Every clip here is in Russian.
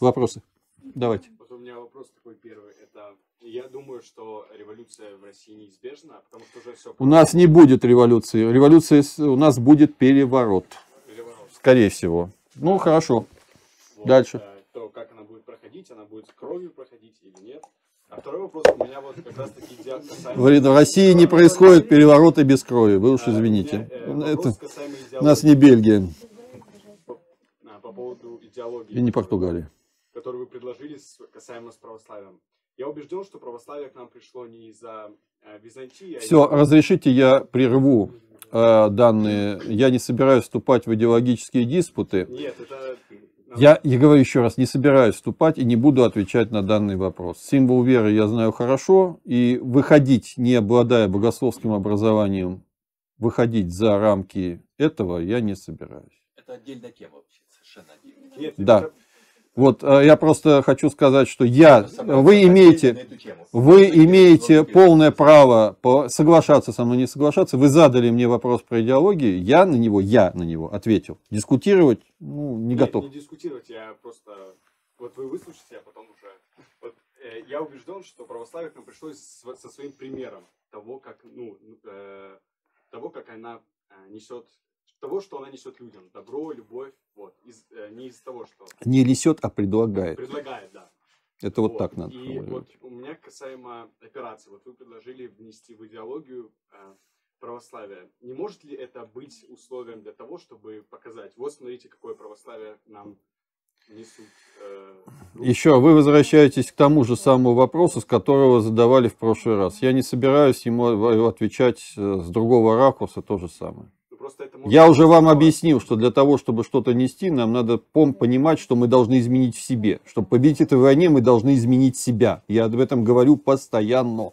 Вопросы? Давайте. Вот у меня вопрос такой первый. Это я думаю, что революция в России неизбежна, потому что уже все... У нас не будет революции. Революция у нас будет переворот. переворот. Скорее всего. Ну, хорошо. Вот, Дальше. э, То, как она будет проходить, она будет с кровью проходить или нет. А второй вопрос у меня вот как раз таки касаемо... Говорит, в России не происходит перевороты без крови. Вы уж А, извините. э, Это у нас не Бельгия а, по поводу идеологии. и не Португалия. Которую вы предложили с- касаемо с православием. Я убежден, что православие к нам пришло не из-за э, Византии, а Все, из-за- разрешите, я прерву э, данные. Я не собираюсь вступать в идеологические диспуты. Нет, это... Я, я говорю еще раз, не собираюсь вступать и не буду отвечать на данный вопрос. Символ веры я знаю хорошо, и выходить, не обладая богословским образованием, выходить за рамки этого я не собираюсь. Это отдельная тема вообще, совершенно отдельная. Нет, Да. это- Вот э, я просто хочу сказать, что я, Собраться вы имеете, вы имеете полное право соглашаться со мной, не соглашаться. Вы задали мне вопрос про идеологию, я на него, я на него ответил. Дискутировать ну, не Нет, готов. Не дискутировать, я просто... Вот вы выслушайте, а потом уже... Вот, э, я убежден, что православие к нам пришло с- со своим примером того, как, ну, э, того, как она э, несет... Того, что она несет людям. Добро, любовь. Вот. Из, э, не из того, что Не несет, а предлагает. предлагает, да. Это вот так надо И вот у меня касаемо операции. Вот вы предложили внести в идеологию э, православие. Не может ли это быть условием для того, чтобы показать, вот смотрите, какое православие нам несут. э, Еще вы возвращаетесь к тому же самому вопросу, с которого задавали в прошлый раз. Я не собираюсь ему отвечать э, с другого ракурса то же самое. Просто это может Я уже вам объяснил, что для того, чтобы что-то нести, нам надо понимать, что мы должны изменить в себе. Чтобы победить этой войне, мы должны изменить себя. Я об этом говорю постоянно.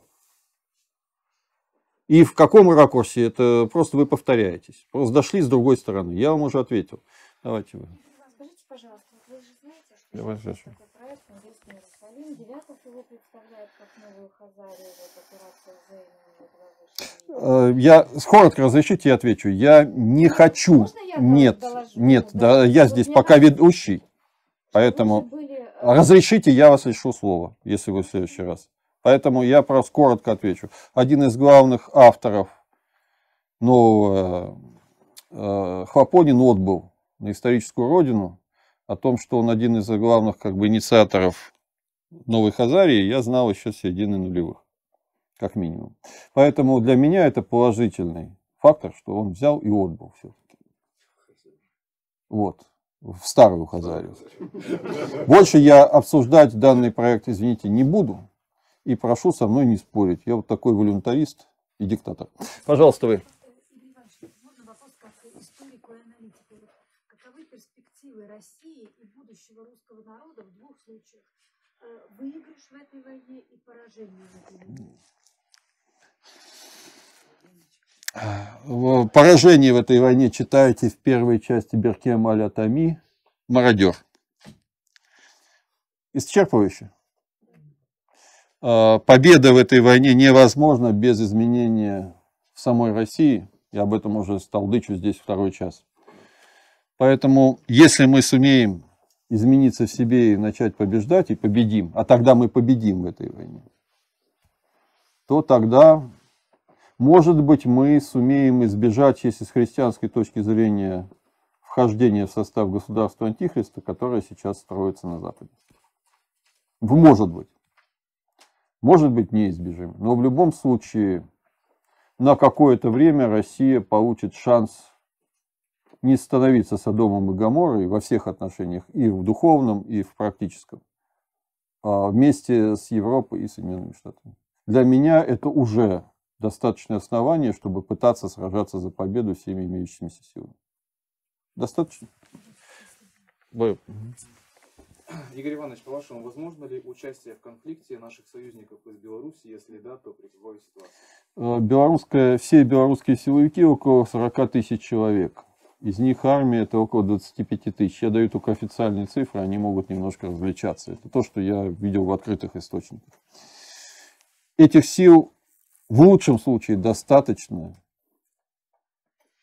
И в каком ракурсе, это просто вы повторяетесь. Просто дошли с другой стороны. Я вам уже ответил. Давайте вы. Скажите, пожалуйста, вот вы же знаете, что Давай, проект «Небесный Иерусалим». Девятов его представляет как новую Хазарию, вот операция взаимного Э, Я коротко разрешите, я отвечу. Я не хочу. Можно я Нет, доложу? нет, да, да. я Вот здесь пока кажется, ведущий, поэтому Вы же были, э, разрешите, я вас лишу слова, если вы в следующий раз. Поэтому я просто коротко отвечу. Один из главных авторов нового э, Хлопонин отбыл на историческую родину о том, что он один из главных как бы инициаторов Новой Хазарии, я знал еще с середины нулевых, как минимум. Поэтому для меня это положительный фактор, что он взял и отбыл все-таки. Вот, в старую Хазарию. Больше я обсуждать данный проект, извините, не буду. И прошу со мной не спорить. Я вот такой волюнтарист и диктатор. Пожалуйста, вы. России и будущего русского народа в двух случаях? Э, Выигрыш в этой войне и поражение в этой войне? В Поражение в этой войне читайте в первой части Беркем Аля Тами «Мародер». Исчерпывающе. А, Победа в этой войне невозможна без изменения в самой России. Я об этом уже сталдычу здесь второй час. Поэтому, если мы сумеем измениться в себе и начать побеждать, и победим, а тогда мы победим в этой войне, то тогда может быть, мы сумеем избежать, если с христианской точки зрения, вхождения в состав государства Антихриста, которое сейчас строится на Западе. Может быть. Может быть, неизбежим. Но в любом случае, на какое-то время Россия получит шанс не становиться Содомом и Гоморрой во всех отношениях, и в духовном, и в практическом, а вместе с Европой и Соединенными Штатами. Для меня это уже достаточное основание, чтобы пытаться сражаться за победу всеми имеющимися силами. Достаточно? Вы- Игорь Иванович, по-вашему, возможно ли участие в конфликте наших союзников из Беларуси? Если да, то при какой ситуации? Э, Белорусская, все белорусские силовики около 40 тысяч человек. Из них армия это около 25 тысяч. Я даю только официальные цифры, они могут немножко различаться. Это то, что я видел в открытых источниках. Этих сил в лучшем случае достаточно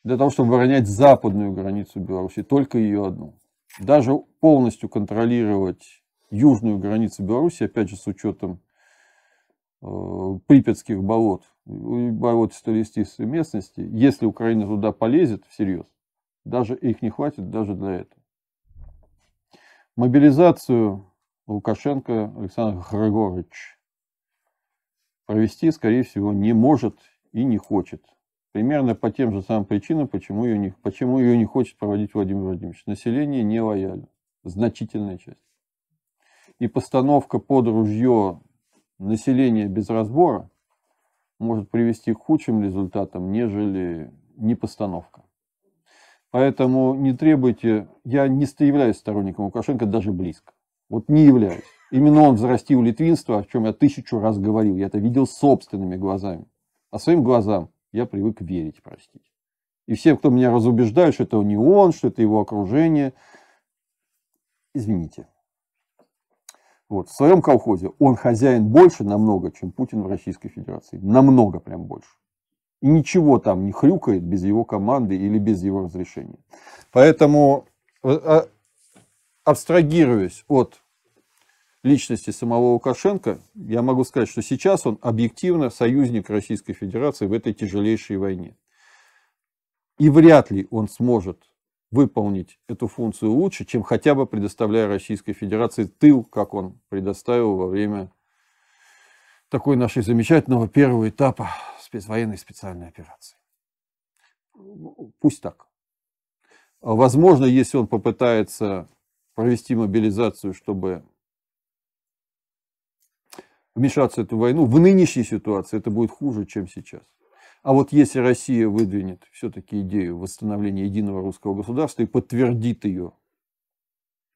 для того, чтобы оборонять западную границу Беларуси, только ее одну. Даже полностью контролировать южную границу Беларуси, опять же, с учетом э, припятских болот, листистой местности, если Украина туда полезет всерьез, даже их не хватит даже для этого. Мобилизацию Лукашенко Александр Григорьевич провести, скорее всего, не может и не хочет. Примерно по тем же самым причинам, почему ее не, почему ее не хочет проводить Владимир Владимирович. Население не лояльно. Значительная часть. И постановка под ружье населения без разбора может привести к худшим результатам, нежели не постановка. Поэтому не требуйте, я не являюсь сторонником Лукашенко даже близко. Вот не являюсь. Именно он взрастил литвинство, о чем я тысячу раз говорил. Я это видел собственными глазами. А своим глазам я привык верить, простите. И все, кто меня разубеждают, что это не он, что это его окружение, извините. Вот, в своем колхозе он хозяин больше намного, чем Путин в Российской Федерации. Намного прям больше. И ничего там не хрюкает без его команды или без его разрешения. Поэтому, э, а, абстрагируясь от личности самого Лукашенко, я могу сказать, что сейчас он объективно союзник Российской Федерации в этой тяжелейшей войне. И вряд ли он сможет выполнить эту функцию лучше, чем хотя бы предоставляя Российской Федерации тыл, как он предоставил во время такой нашей замечательного первого этапа спецвоенной специальной операции. Пусть так. Возможно, если он попытается провести мобилизацию, чтобы вмешаться в эту войну, в нынешней ситуации это будет хуже, чем сейчас. А вот если Россия выдвинет все-таки идею восстановления единого русского государства и подтвердит ее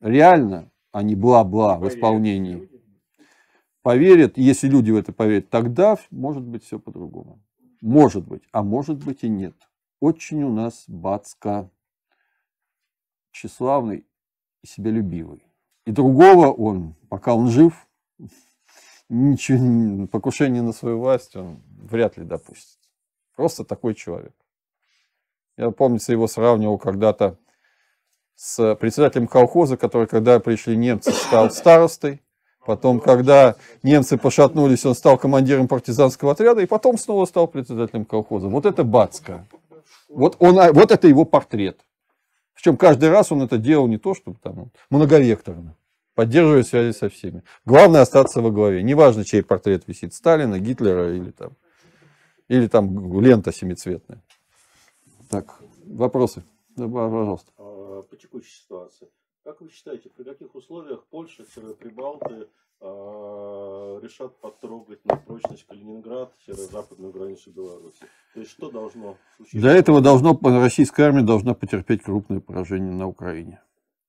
реально, а не бла-бла в исполнении, поверят, если люди в это поверят, тогда может быть все по-другому. Может быть, а может быть и нет. Очень у нас Бацка тщеславный и себялюбивый. И другого он, пока он жив, ничего, покушение на свою власть он вряд ли допустит. Просто такой человек. Я, помнится, его сравнивал когда-то с председателем колхоза, который, когда пришли немцы, стал старостой. Потом, когда немцы пошатнулись, он стал командиром партизанского отряда, и потом снова стал председателем колхоза. Вот это Бацка. Вот, он, а, вот это его портрет. Причем каждый раз он это делал не то, чтобы там многовекторно поддерживая связи со всеми. Главное остаться во главе. Неважно, чей портрет висит, Сталина, Гитлера или там, или там лента семицветная. Так, вопросы? Да, пожалуйста. А, по текущей ситуации. Как вы считаете, при каких условиях Польша, Прибалты а, решат потрогать на прочность Калининград, западную границу Беларуси? То есть что должно случиться? Для этого должно, российская армия должна потерпеть крупное поражение на Украине.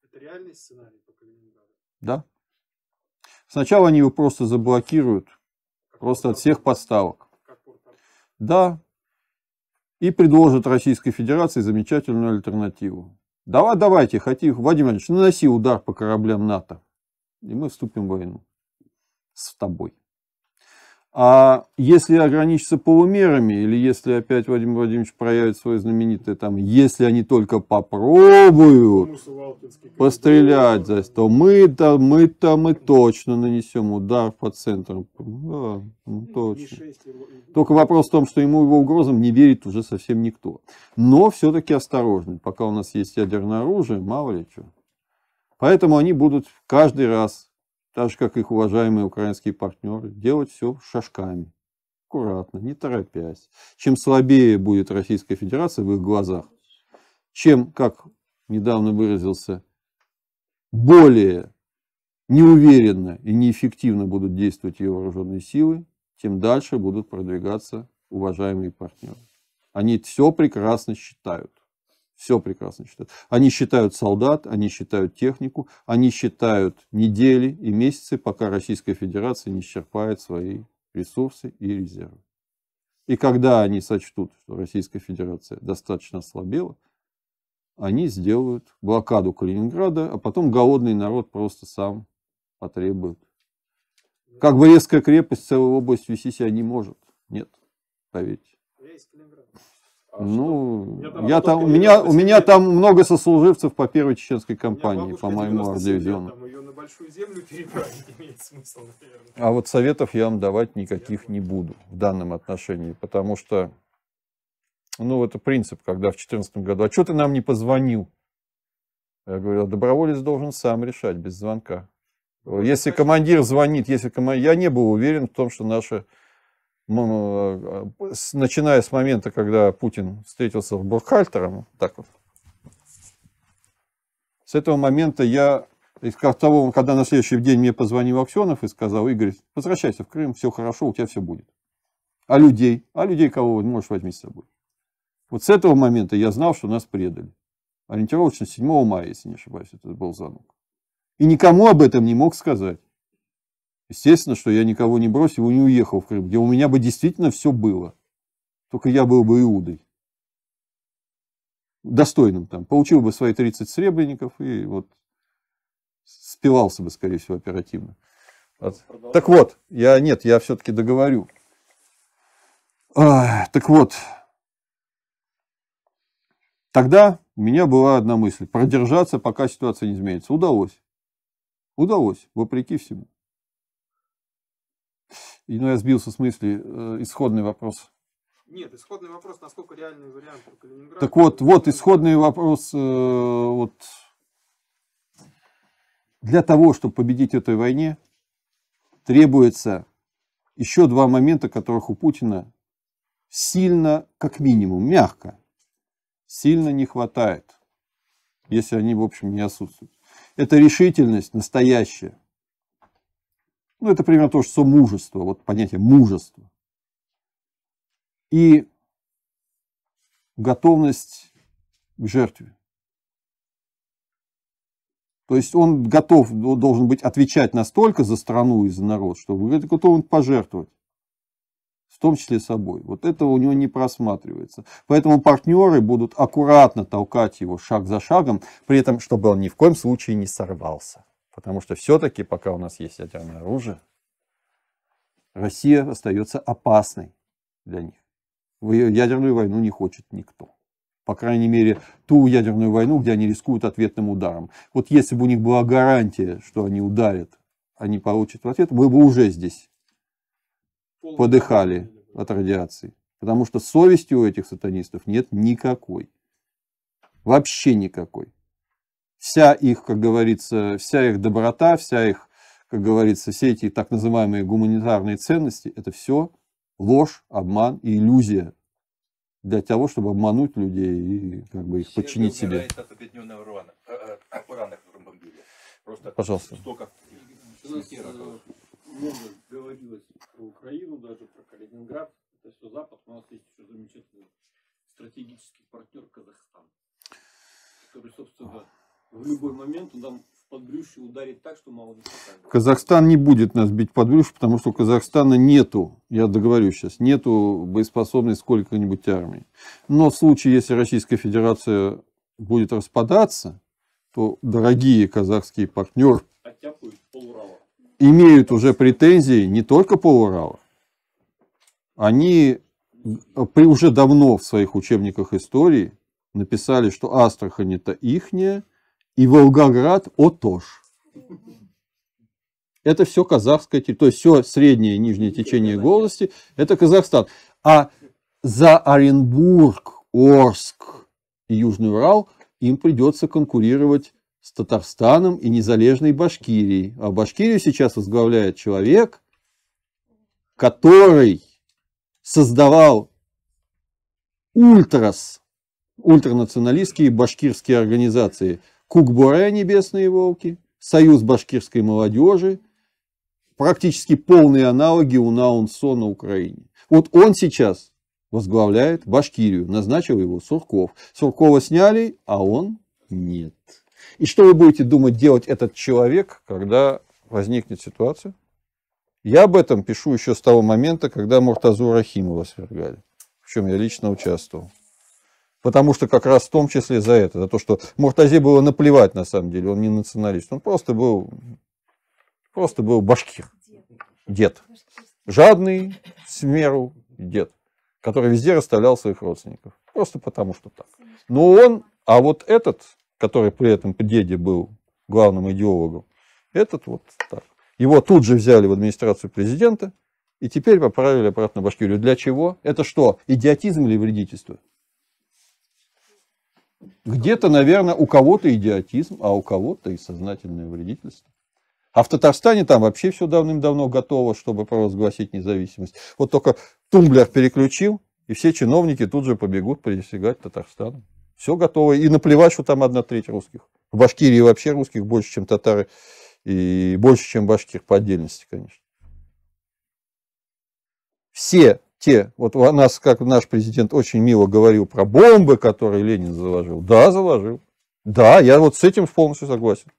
Это реальный сценарий? Да. Сначала они его просто заблокируют, просто от всех подставок. Да. И предложат Российской Федерации замечательную альтернативу. Давай, давайте, хотим, Владимир Владимирович, наноси удар по кораблям НАТО. И мы вступим в войну с тобой. А если ограничиться полумерами, или если опять Владимир Владимирович проявит свое знаменитое там, если они только попробуют пострелять, то мы-то, мы-то мы точно нанесем удар по центру. Да, ну, точно. Только вопрос в том, что ему его угрозам не верит уже совсем никто. Но все-таки осторожны. Пока у нас есть ядерное оружие, мало ли что. Поэтому они будут каждый раз так же, как их уважаемые украинские партнеры, делать все шажками, аккуратно, не торопясь. Чем слабее будет Российская Федерация в их глазах, чем, как недавно выразился, более неуверенно и неэффективно будут действовать ее вооруженные силы, тем дальше будут продвигаться уважаемые партнеры. Они все прекрасно считают. Все прекрасно считают. Они считают солдат, они считают технику, они считают недели и месяцы, пока Российская Федерация не исчерпает свои ресурсы и резервы. И когда они сочтут, что Российская Федерация достаточно ослабела, они сделают блокаду Калининграда, а потом голодный народ просто сам потребует. Как бы резкая крепость целую область вести себя не может. Нет, поверьте. А Ну, Я там я у меня, у меня там много сослуживцев по первой чеченской кампании, по моему 97 лет, дивизиону. Там ее на большую землю переправить имеет смысл, наверное. А вот советов я вам давать никаких не буду в данном отношении, потому что, ну, это принцип, когда в 2014 году, а что ты нам не позвонил? Я говорю, а доброволец должен сам решать без звонка. Если командир звонит, если командир... Я не был уверен в том, что наша... м, э, с- Начиная с момента, когда Путин встретился с Бурхальтером, так вот, с этого момента я, из того, когда на следующий день мне позвонил Аксенов и сказал, Игорь, возвращайся в Крым, все хорошо, у тебя все будет. А людей? А людей кого можешь возьми с собой? Вот с этого момента я знал, что нас предали. Ориентировочно 7 мая, если не ошибаюсь, это был звонок. И никому об этом не мог сказать. Естественно, что я никого не бросил и не уехал в Крым, где у меня бы действительно все было. Только я был бы Иудой. Достойным там. Получил бы свои 30 сребреников и вот спивался бы, скорее всего, оперативно. Вот. Так вот, я нет, я все-таки договорю. А, так вот, тогда у меня была одна мысль. Продержаться, пока ситуация не изменится. Удалось. Удалось, вопреки всему. И, ну, я сбился с мысли. э, исходный вопрос. Нет, исходный вопрос, насколько реальный вариант у Калининграда. Так вот, вот исходный вопрос. э, вот. Для того, чтобы победить этой войне, требуется еще два момента, которых у Путина сильно, как минимум, мягко, сильно не хватает, если они, в общем, не отсутствуют. Это решительность настоящая. Ну, это примерно то, что мужество, вот понятие мужества. И готовность к жертве. То есть он готов, должен быть отвечать настолько за страну и за народ, что вы готовы пожертвовать, в том числе собой. Вот этого у него не просматривается. Поэтому партнеры будут аккуратно толкать его шаг за шагом, при этом, чтобы он ни в коем случае не сорвался. Потому что все-таки, пока у нас есть ядерное оружие, Россия остается опасной для них. В ядерную войну не хочет никто. По крайней мере, ту ядерную войну, где они рискуют ответным ударом. Вот если бы у них была гарантия, что они ударят, они получат в ответ, мы бы уже здесь подыхали от радиации. Потому что совести у этих сатанистов нет никакой. Вообще никакой. Вся их, как говорится, вся их доброта, вся их, как говорится, все эти так называемые гуманитарные ценности, это все ложь, обман и иллюзия для того, чтобы обмануть людей и как бы их подчинить себе. от урана, э, э. Просто Пожалуйста. столько э, много говорилось про Украину, даже про Калининград. Это все Запад. У нас есть еще замечательный стратегический партнер Казахстан, который, собственно, в любой момент он нам в подбрюшье ударит так, что мало не хватает. Казахстан не будет нас бить под брюшко, потому что у Казахстана нету, я договорюсь сейчас, нету боеспособной сколько-нибудь армии. Но в случае, если Российская Федерация будет распадаться, то дорогие казахские партнеры имеют уже претензии не только по Уралу. Они при- уже давно в своих учебниках истории написали, что Астрахань это ихняя, и Волгоград отож. Это все казахское, терри- то есть все среднее и нижнее течение голости, это Казахстан. А за Оренбург, Орск и Южный Урал им придется конкурировать с Татарстаном и незалежной Башкирией. А Башкирию сейчас возглавляет человек, который создавал ультрас, ультранационалистские башкирские организации. Кукбуре, Небесные Волки, Союз башкирской молодежи, практически полные аналоги у Наунсо на Украине. Вот он сейчас возглавляет Башкирию, назначил его Сурков. Суркова сняли, а он нет. И что вы будете думать делать этот человек, когда возникнет ситуация? Я об этом пишу еще с того момента, когда Муртазу Рахимова свергали, в чем я лично участвовал. Потому что как раз в том числе за это, за то, что Муртазе было наплевать на самом деле, он не националист, он просто был, просто был башкир, дед. Жадный, в меру дед, который везде расставлял своих родственников. просто потому что так. Но он, а вот этот, который при этом деде был главным идеологом, этот вот так. Его тут же взяли в администрацию президента и теперь поправили обратно Башкирию. Для чего? Это что, идиотизм или вредительство? Где-то, наверное, у кого-то идиотизм, а у кого-то и сознательное вредительство. А в Татарстане там вообще все давным-давно готово, чтобы провозгласить независимость. Вот только тумблер переключил, и все чиновники тут же побегут присягать Татарстану. Все готово. И наплевать, что там одна треть русских. В Башкирии вообще русских больше, чем татары. И больше, чем башкир по отдельности, конечно. Все те, вот у нас, как наш президент очень мило говорил про бомбы, которые Ленин заложил. Да, заложил. Да, я вот с этим полностью согласен.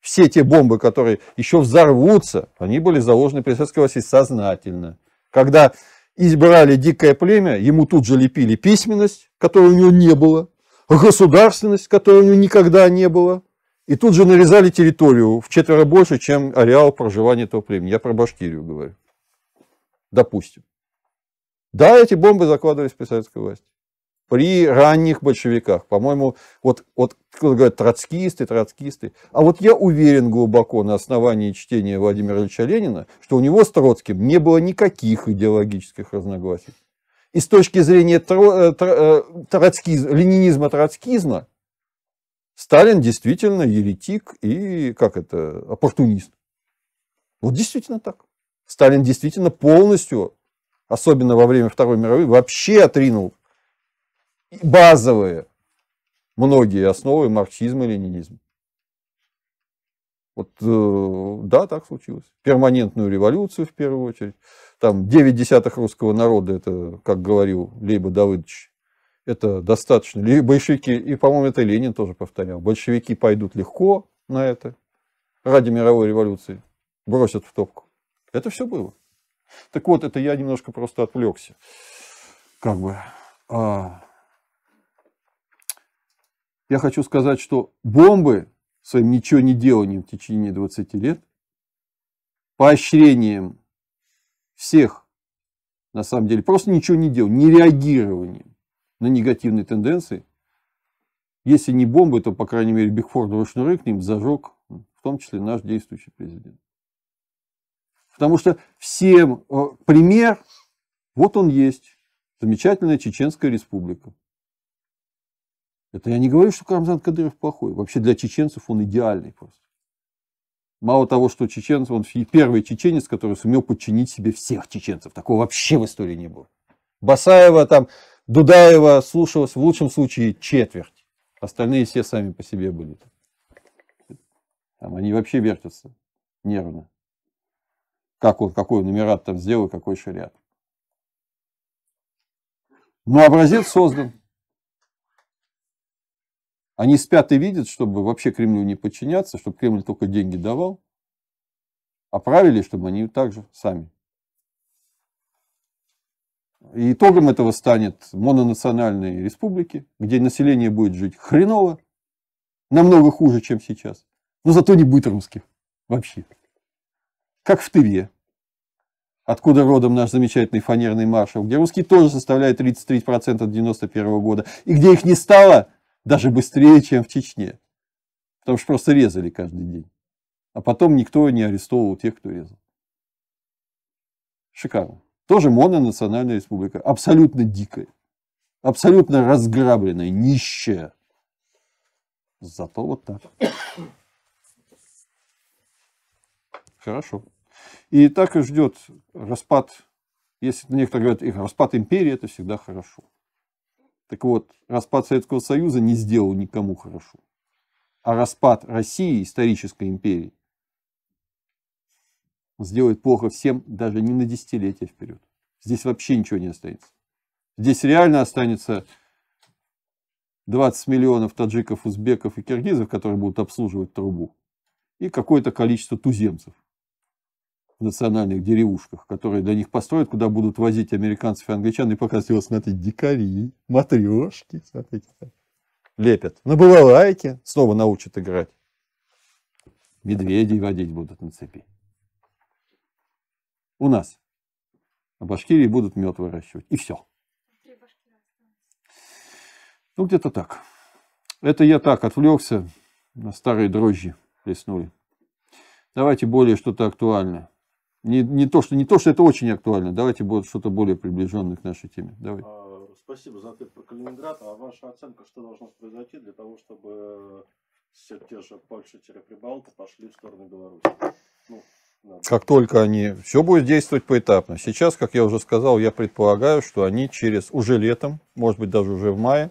Все те бомбы, которые еще взорвутся, они были заложены при советской власти сознательно. Когда избрали дикое племя, ему тут же лепили письменность, которой у него не было, государственность, которой у него никогда не было, и тут же нарезали территорию в четверо больше, чем ареал проживания этого племени. Я про Башкирию говорю. Допустим. Да, эти бомбы закладывались при советской власти. При ранних большевиках. По-моему, вот, вот кто говорит, троцкисты, троцкисты. А вот я уверен глубоко на основании чтения Владимира Ильича Ленина, что у него с Троцким не было никаких идеологических разногласий. И с точки зрения тро, э, тро, э, троцкизма, ленинизма, троцкизма, Сталин действительно еретик и, как это, оппортунист. Вот действительно так. Сталин действительно полностью, особенно во время Второй мировой, вообще отринул базовые многие основы марксизма и ленинизма. Вот, э, да, так случилось. Перманентную революцию, в первую очередь. Там 9 десятых русского народа, это, как говорил Лейба Давыдович, это достаточно. Большевики, и, по-моему, это Ленин тоже повторял, большевики пойдут легко на это, ради мировой революции, бросят в топку. Это все было. Так вот, это я немножко просто отвлекся. Как бы. А... Я хочу сказать, что бомбы своим ничего не деланием в течение 20 лет, поощрением всех, на самом деле, просто ничего не делал, не реагированием на негативные тенденции, если не бомбы, то, по крайней мере, Бигфордовый шнуры к ним зажег, в том числе наш действующий президент. Потому что всем э, пример, вот он есть, замечательная Чеченская республика. Это я не говорю, что Карамзан Кадыров плохой. Вообще для чеченцев он идеальный просто. Мало того, что чеченцы, он первый чеченец, который сумел подчинить себе всех чеченцев. Такого вообще в истории не было. Басаева, там, Дудаева слушалась в лучшем случае четверть. Остальные все сами по себе были. Там они вообще вертятся нервно. Как он, какой номерат там сделал, какой шариат. Но образец создан. Они спят и видят, чтобы вообще Кремлю не подчиняться, чтобы Кремль только деньги давал, а правили, чтобы они также сами. И итогом этого станет мононациональные республики, где население будет жить хреново, намного хуже, чем сейчас, но зато не будет русских вообще. Как в Тыве, откуда родом наш замечательный фанерный маршал, где русские тоже составляют 33% от 91 года, и где их не стало даже быстрее, чем в Чечне. Потому что просто резали каждый день. А потом никто не арестовывал тех, кто резал. Шикарно. Тоже мононациональная республика. Абсолютно дикая. Абсолютно разграбленная, нищая. Зато вот так. Хорошо. И так и ждет распад. Если некоторые говорят, распад империи, это всегда хорошо. Так вот, распад Советского Союза не сделал никому хорошо. А распад России, исторической империи, сделает плохо всем даже не на десятилетия вперед. Здесь вообще ничего не останется. Здесь реально останется 20 миллионов таджиков, узбеков и киргизов, которые будут обслуживать трубу, и какое-то количество туземцев в национальных деревушках, которые для них построят, куда будут возить американцев и англичан и показывать, смотрите, дикари, матрешки, смотрите. Лепят. На балалайке снова научат играть. Медведей водить будут на цепи. У нас. А Башкирии будут мед выращивать. И все. Ну, где-то так. Это я так отвлекся, на старые дрожжи плеснули. Давайте более что-то актуальное. Не, не, то, что, не то, что это очень актуально, давайте будет что-то более приближенное к нашей теме. Давайте. А, Спасибо за ответ про Калининград. А ваша оценка, что должно произойти для того, чтобы все те же Польша-Прибалты пошли в сторону Беларуси? Ну, надо. Как только они... Все будет действовать поэтапно. Сейчас, как я уже сказал, я предполагаю, что они через уже летом, может быть даже уже в мае,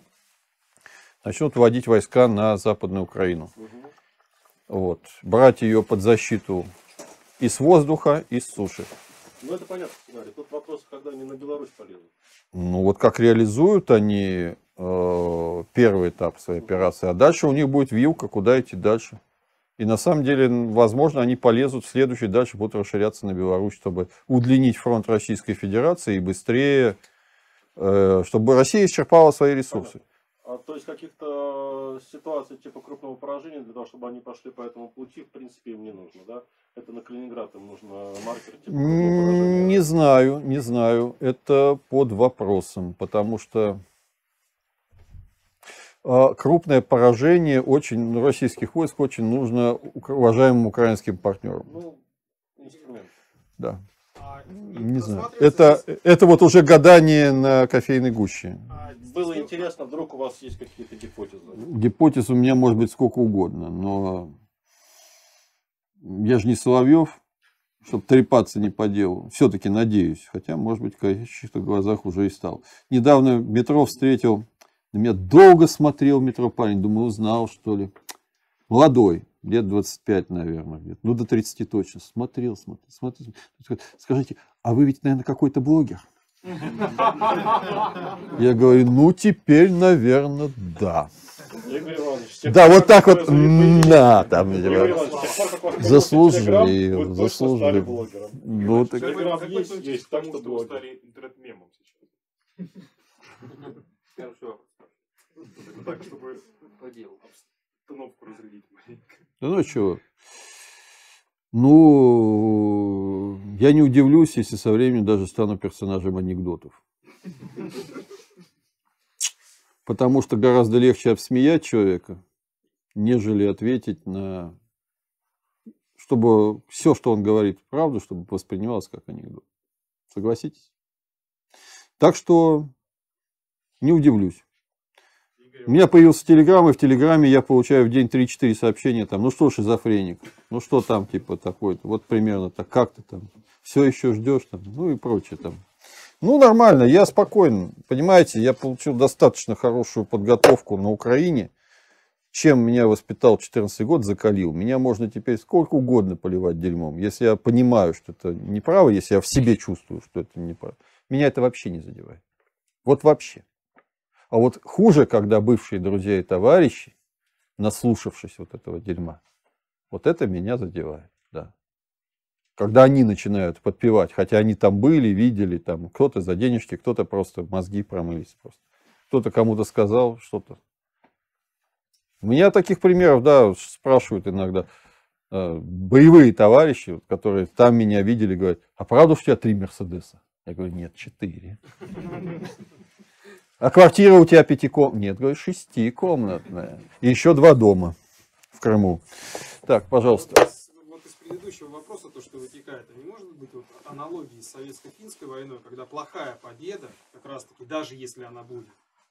начнут вводить войска на Западную Украину. Мгм. Вот. Брать ее под защиту и с воздуха, и с суши. Ну, это понятно, сценарий. Тут вопрос, когда они на Беларусь полезут. Ну вот как реализуют они э, первый этап своей операции, а дальше у них будет вилка, куда идти дальше. И на самом деле, возможно, они полезут в следующий, дальше будут расширяться на Беларусь, чтобы удлинить фронт Российской Федерации и быстрее, э, чтобы Россия исчерпала свои ресурсы. А, то есть каких-то ситуаций типа крупного поражения для того, чтобы они пошли по этому пути, в принципе, им не нужно, да? Это на Калининград им нужно маркер типа. Не знаю, не знаю. Это под вопросом, потому что а, крупное поражение очень, ну, российских войск очень нужно уважаемым украинским партнерам. Ну, инструмент. Да. Не знаю. Это, это вот уже гадание на кофейной гуще. А, Было интересно, вдруг у вас есть какие-то гипотезы. Гипотез у меня может быть сколько угодно, но я же не Соловьев, чтобы трепаться не по делу. Все-таки надеюсь, хотя, может быть, в каких-то глазах уже и стал. Недавно в метро встретил, на меня долго смотрел метро парень, думаю, узнал, что ли. Молодой, лет 25, наверное, где-то. ну до 30 точно. Смотрел, смотрел, смотрел. Скажите, а вы ведь, наверное, какой-то блогер? Я говорю, ну теперь, наверное, да. Иванович, Да, вот так вот, да, там, заслужил, заслужил. Ну, так- есть, есть, что вы стали интернет-мемом сейчас? Это так, чтобы По делу. обстановку разрядить маленько. Ну чего? Ну, я не удивлюсь, если со временем даже стану персонажем анекдотов. Потому что гораздо легче обсмеять человека, нежели ответить на... Чтобы все, что он говорит, правду, чтобы воспринималось как анекдот. Согласитесь? Так что не удивлюсь. У меня появился Телеграм, и в Телеграме я получаю в день 3-4 сообщения там, ну что, шизофреник, ну что там, типа, такой-то, вот примерно так, как ты там, все еще ждешь там, ну и прочее там. Ну, нормально, я спокоен, понимаете, я получил достаточно хорошую подготовку на Украине, чем меня воспитал 14 год, закалил. Меня можно теперь сколько угодно поливать дерьмом, если я понимаю, что это неправо, если я в себе чувствую, что это неправо. Меня это вообще не задевает. Вот вообще. А вот хуже, когда бывшие друзья и товарищи, наслушавшись вот этого дерьма, вот это меня задевает, да. Когда они начинают подпевать, хотя они там были, видели, там кто-то за денежки, кто-то просто мозги промылись просто. Кто-то кому-то сказал что-то. У меня таких примеров, да, спрашивают иногда э, боевые товарищи, которые там меня видели, говорят, а правда, у тебя три Мерседеса? Я говорю, нет, четыре. А квартира у тебя пятикомнатная? Нет, говорю, шестикомнатная. И еще два дома в Крыму. Так, пожалуйста. Вот из, предыдущего вопроса, то, что вытекает, а не может быть вот аналогии с советско-финской войной, когда плохая победа, как раз таки, даже если она будет,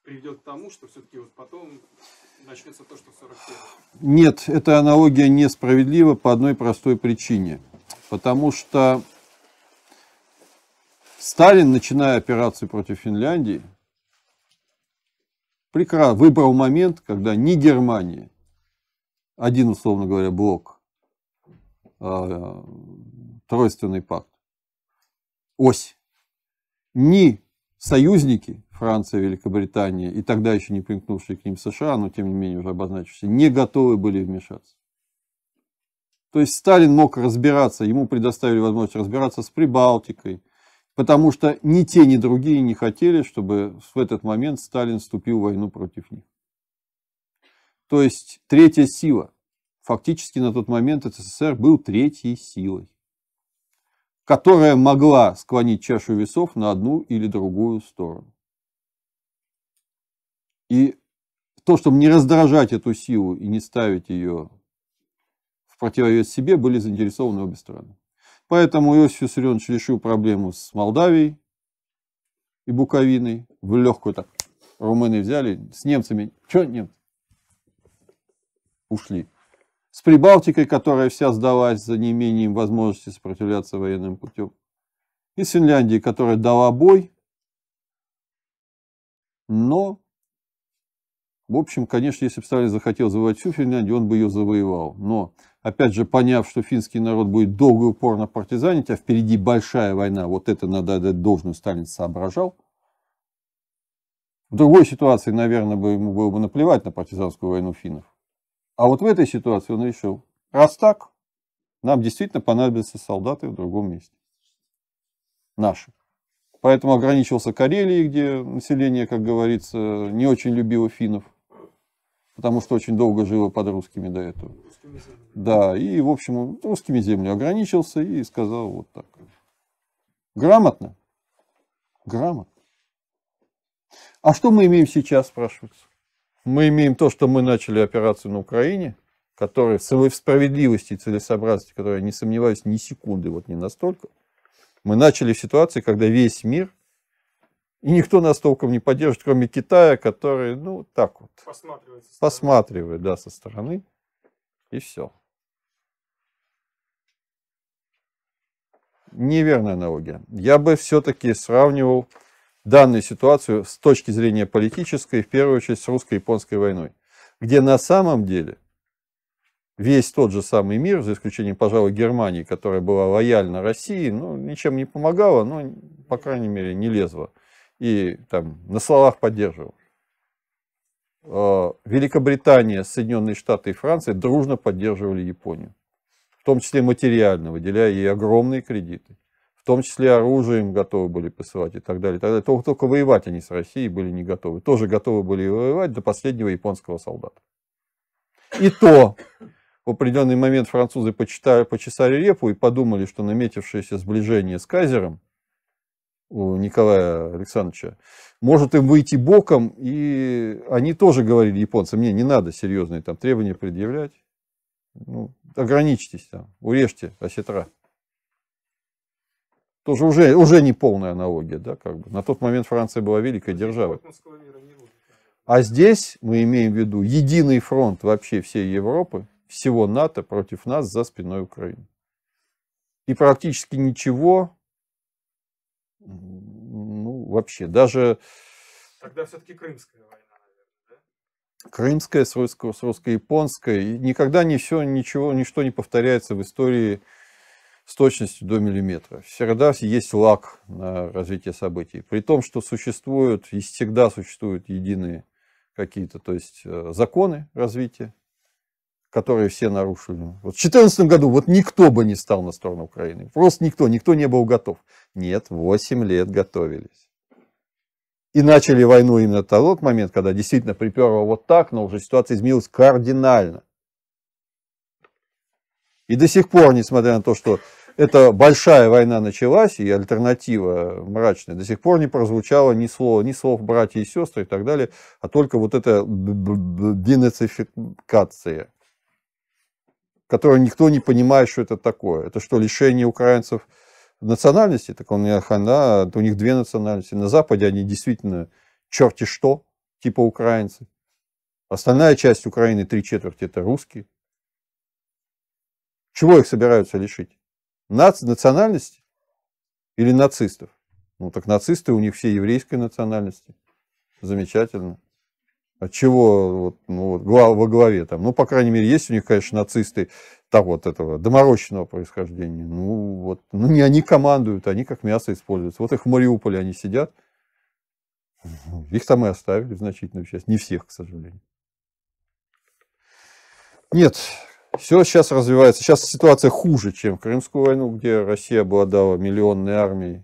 приведет к тому, что все-таки вот потом начнется то, что в 41 Нет, эта аналогия несправедлива по одной простой причине. Потому что Сталин, начиная операцию против Финляндии, прекрасно выбрал момент, когда ни Германия, один, условно говоря, блок, а, тройственный пакт, ось, ни союзники, Франция, Великобритания и тогда еще не примкнувшие к ним США, но тем не менее уже обозначившиеся, не готовы были вмешаться. То есть Сталин мог разбираться, ему предоставили возможность разбираться с Прибалтикой, потому что ни те, ни другие не хотели, чтобы в этот момент Сталин вступил в войну против них. То есть третья сила. Фактически на тот момент СССР был третьей силой, которая могла склонить чашу весов на одну или другую сторону. И то, чтобы не раздражать эту силу и не ставить ее в противовес себе, были заинтересованы обе стороны. Поэтому Иосиф Виссарионович решил проблему с Молдавией и Буковиной. В легкую так румыны взяли, с немцами, что немцы? Ушли. С Прибалтикой, которая вся сдалась за неимением возможности сопротивляться военным путем. И с Финляндией, которая дала бой, но в общем, конечно, если бы Сталин захотел завоевать всю Финляндию, он бы ее завоевал. Но, опять же, поняв, что финский народ будет долго и упорно партизанить, а впереди большая война, вот это надо отдать должную, Сталин соображал. В другой ситуации, наверное, бы ему было бы наплевать на партизанскую войну финнов. А вот в этой ситуации он решил, раз так, нам действительно понадобятся солдаты в другом месте. Наши. Поэтому ограничился Карелией, где население, как говорится, не очень любило финнов потому что очень долго жило под русскими до этого. Да, и, в общем, русскими землями ограничился и сказал вот так. Грамотно? Грамотно. А что мы имеем сейчас, спрашивается? Мы имеем то, что мы начали операцию на Украине, которая в своей справедливости и целесообразности, которая, не сомневаюсь, ни секунды, вот не настолько. Мы начали в ситуации, когда весь мир и никто нас толком не поддержит, кроме Китая, который, ну, так вот, посматривает, посматривает да, со стороны, и все. Неверная аналогия. Я бы все-таки сравнивал данную ситуацию с точки зрения политической, в первую очередь с русско-японской войной, где на самом деле весь тот же самый мир, за исключением, пожалуй, Германии, которая была лояльна России, ну, ничем не помогала, но, по крайней мере, не лезла и там на словах поддерживал. А, Великобритания, Соединенные Штаты и Франция дружно поддерживали Японию. В том числе материально, выделяя ей огромные кредиты. В том числе оружием готовы были посылать и так далее. И так далее. Только, только воевать они с Россией были не готовы. Тоже готовы были воевать до последнего японского солдата. И то в определенный момент французы почитали, почесали репу и подумали, что наметившееся сближение с Кайзером – у Николая Александровича, может им выйти боком, и они тоже говорили японцам, мне не надо серьезные там требования предъявлять, ну, ограничьтесь там, урежьте осетра. Тоже уже, уже не полная аналогия, да, как бы. На тот момент Франция была великой державой. А здесь мы имеем в виду единый фронт вообще всей Европы, всего НАТО против нас за спиной Украины. И практически ничего ну, вообще, даже... Тогда все-таки Крымская война? Крымская с, русско- с русско-японской. Никогда не все, ничего, ничто не повторяется в истории с точностью до миллиметра. Всегда есть лак на развитие событий. При том, что существуют, и всегда существуют единые какие-то, то есть э, законы развития, которые все нарушили. Вот в 2014 году вот никто бы не стал на сторону Украины. Просто никто, никто не был готов. Нет, 8 лет готовились. И начали войну именно тот момент, когда действительно приперло вот так, но уже ситуация изменилась кардинально. И до сих пор, несмотря на то, что эта большая война началась, и альтернатива мрачная, до сих пор не прозвучало ни слова, ни слов братья и сестры и так далее, а только вот эта денацификация которое никто не понимает, что это такое. Это что, лишение украинцев национальности? Так он, да, у них две национальности. На Западе они действительно черти что, типа украинцы. Остальная часть Украины, три четверти, это русские. Чего их собираются лишить? Нац... Национальности или нацистов? Ну так нацисты у них все еврейской национальности. Замечательно. От чего вот, ну, вот, во главе там? Ну, по крайней мере, есть у них, конечно, нацисты так вот этого доморощенного происхождения. Ну, вот, ну, не они командуют, они как мясо используются. Вот их в Мариуполе они сидят. Их там и оставили значительную часть. Не всех, к сожалению. Нет, все сейчас развивается. Сейчас ситуация хуже, чем в Крымскую войну, где Россия обладала миллионной армией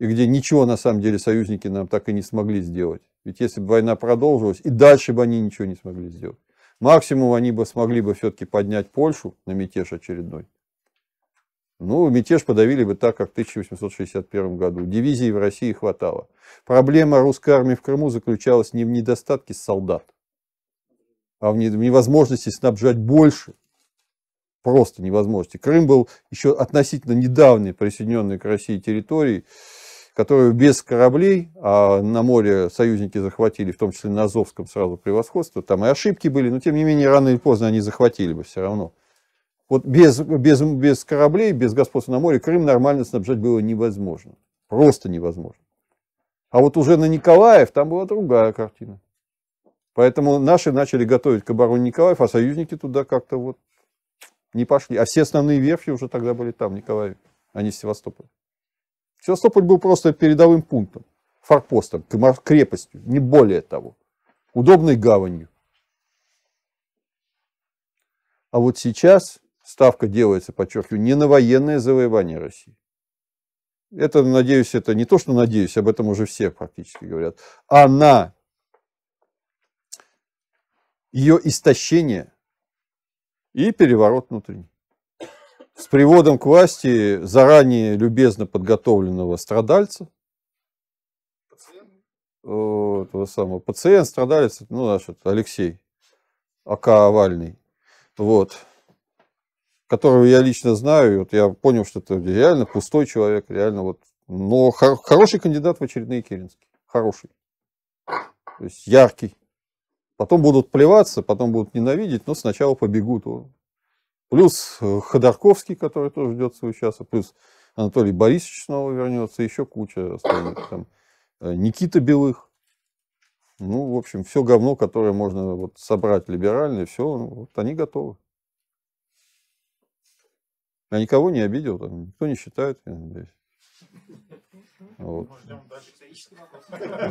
и где ничего на самом деле союзники нам так и не смогли сделать. Ведь если бы война продолжилась, и дальше бы они ничего не смогли сделать. Максимум они бы смогли бы все-таки поднять Польшу на мятеж очередной. Ну, мятеж подавили бы так, как в 1861 году. Дивизий в России хватало. Проблема русской армии в Крыму заключалась не в недостатке солдат, а в не- в невозможности снабжать больше. Просто невозможности. Крым был еще относительно недавней присоединенной к России территорией, которую без кораблей, а на море союзники захватили, в том числе на Азовском сразу превосходство, там и ошибки были, но тем не менее рано или поздно они захватили бы все равно. Вот без, без, без кораблей, без господства на море Крым нормально снабжать было невозможно. Просто невозможно. А вот уже на Николаев там была другая картина. Поэтому наши начали готовить к обороне Николаев, а союзники туда как-то вот не пошли. А все основные верфи уже тогда были там, в Николаеве, а не в Севастополе. Севастополь был просто передовым пунктом, форпостом, крепостью, не более того. Удобной гаванью. А вот сейчас ставка делается, подчеркиваю, не на военное завоевание России. Это, надеюсь, это не то, что надеюсь, об этом уже все практически говорят, а на ее истощение и переворот внутренний. С приводом к власти заранее любезно подготовленного страдальца, э, этого самого пациент, страдалец, ну, вот Алексей АК Овальный, вот, которого я лично знаю, вот я понял, что это реально пустой человек, реально вот, но хор- хороший кандидат в очередные Керенские, хороший, то есть яркий. Потом будут плеваться, потом будут ненавидеть, но сначала побегут. Плюс э, Ходорковский, который тоже ждет свою часа, плюс Анатолий Борисович снова вернется, еще куча останется там. Э, Никита Белых. Ну, в общем, все говно, которое можно вот собрать либеральное, все, вот они готовы. Я никого не обидел, там, никто не считает, я надеюсь. Вот.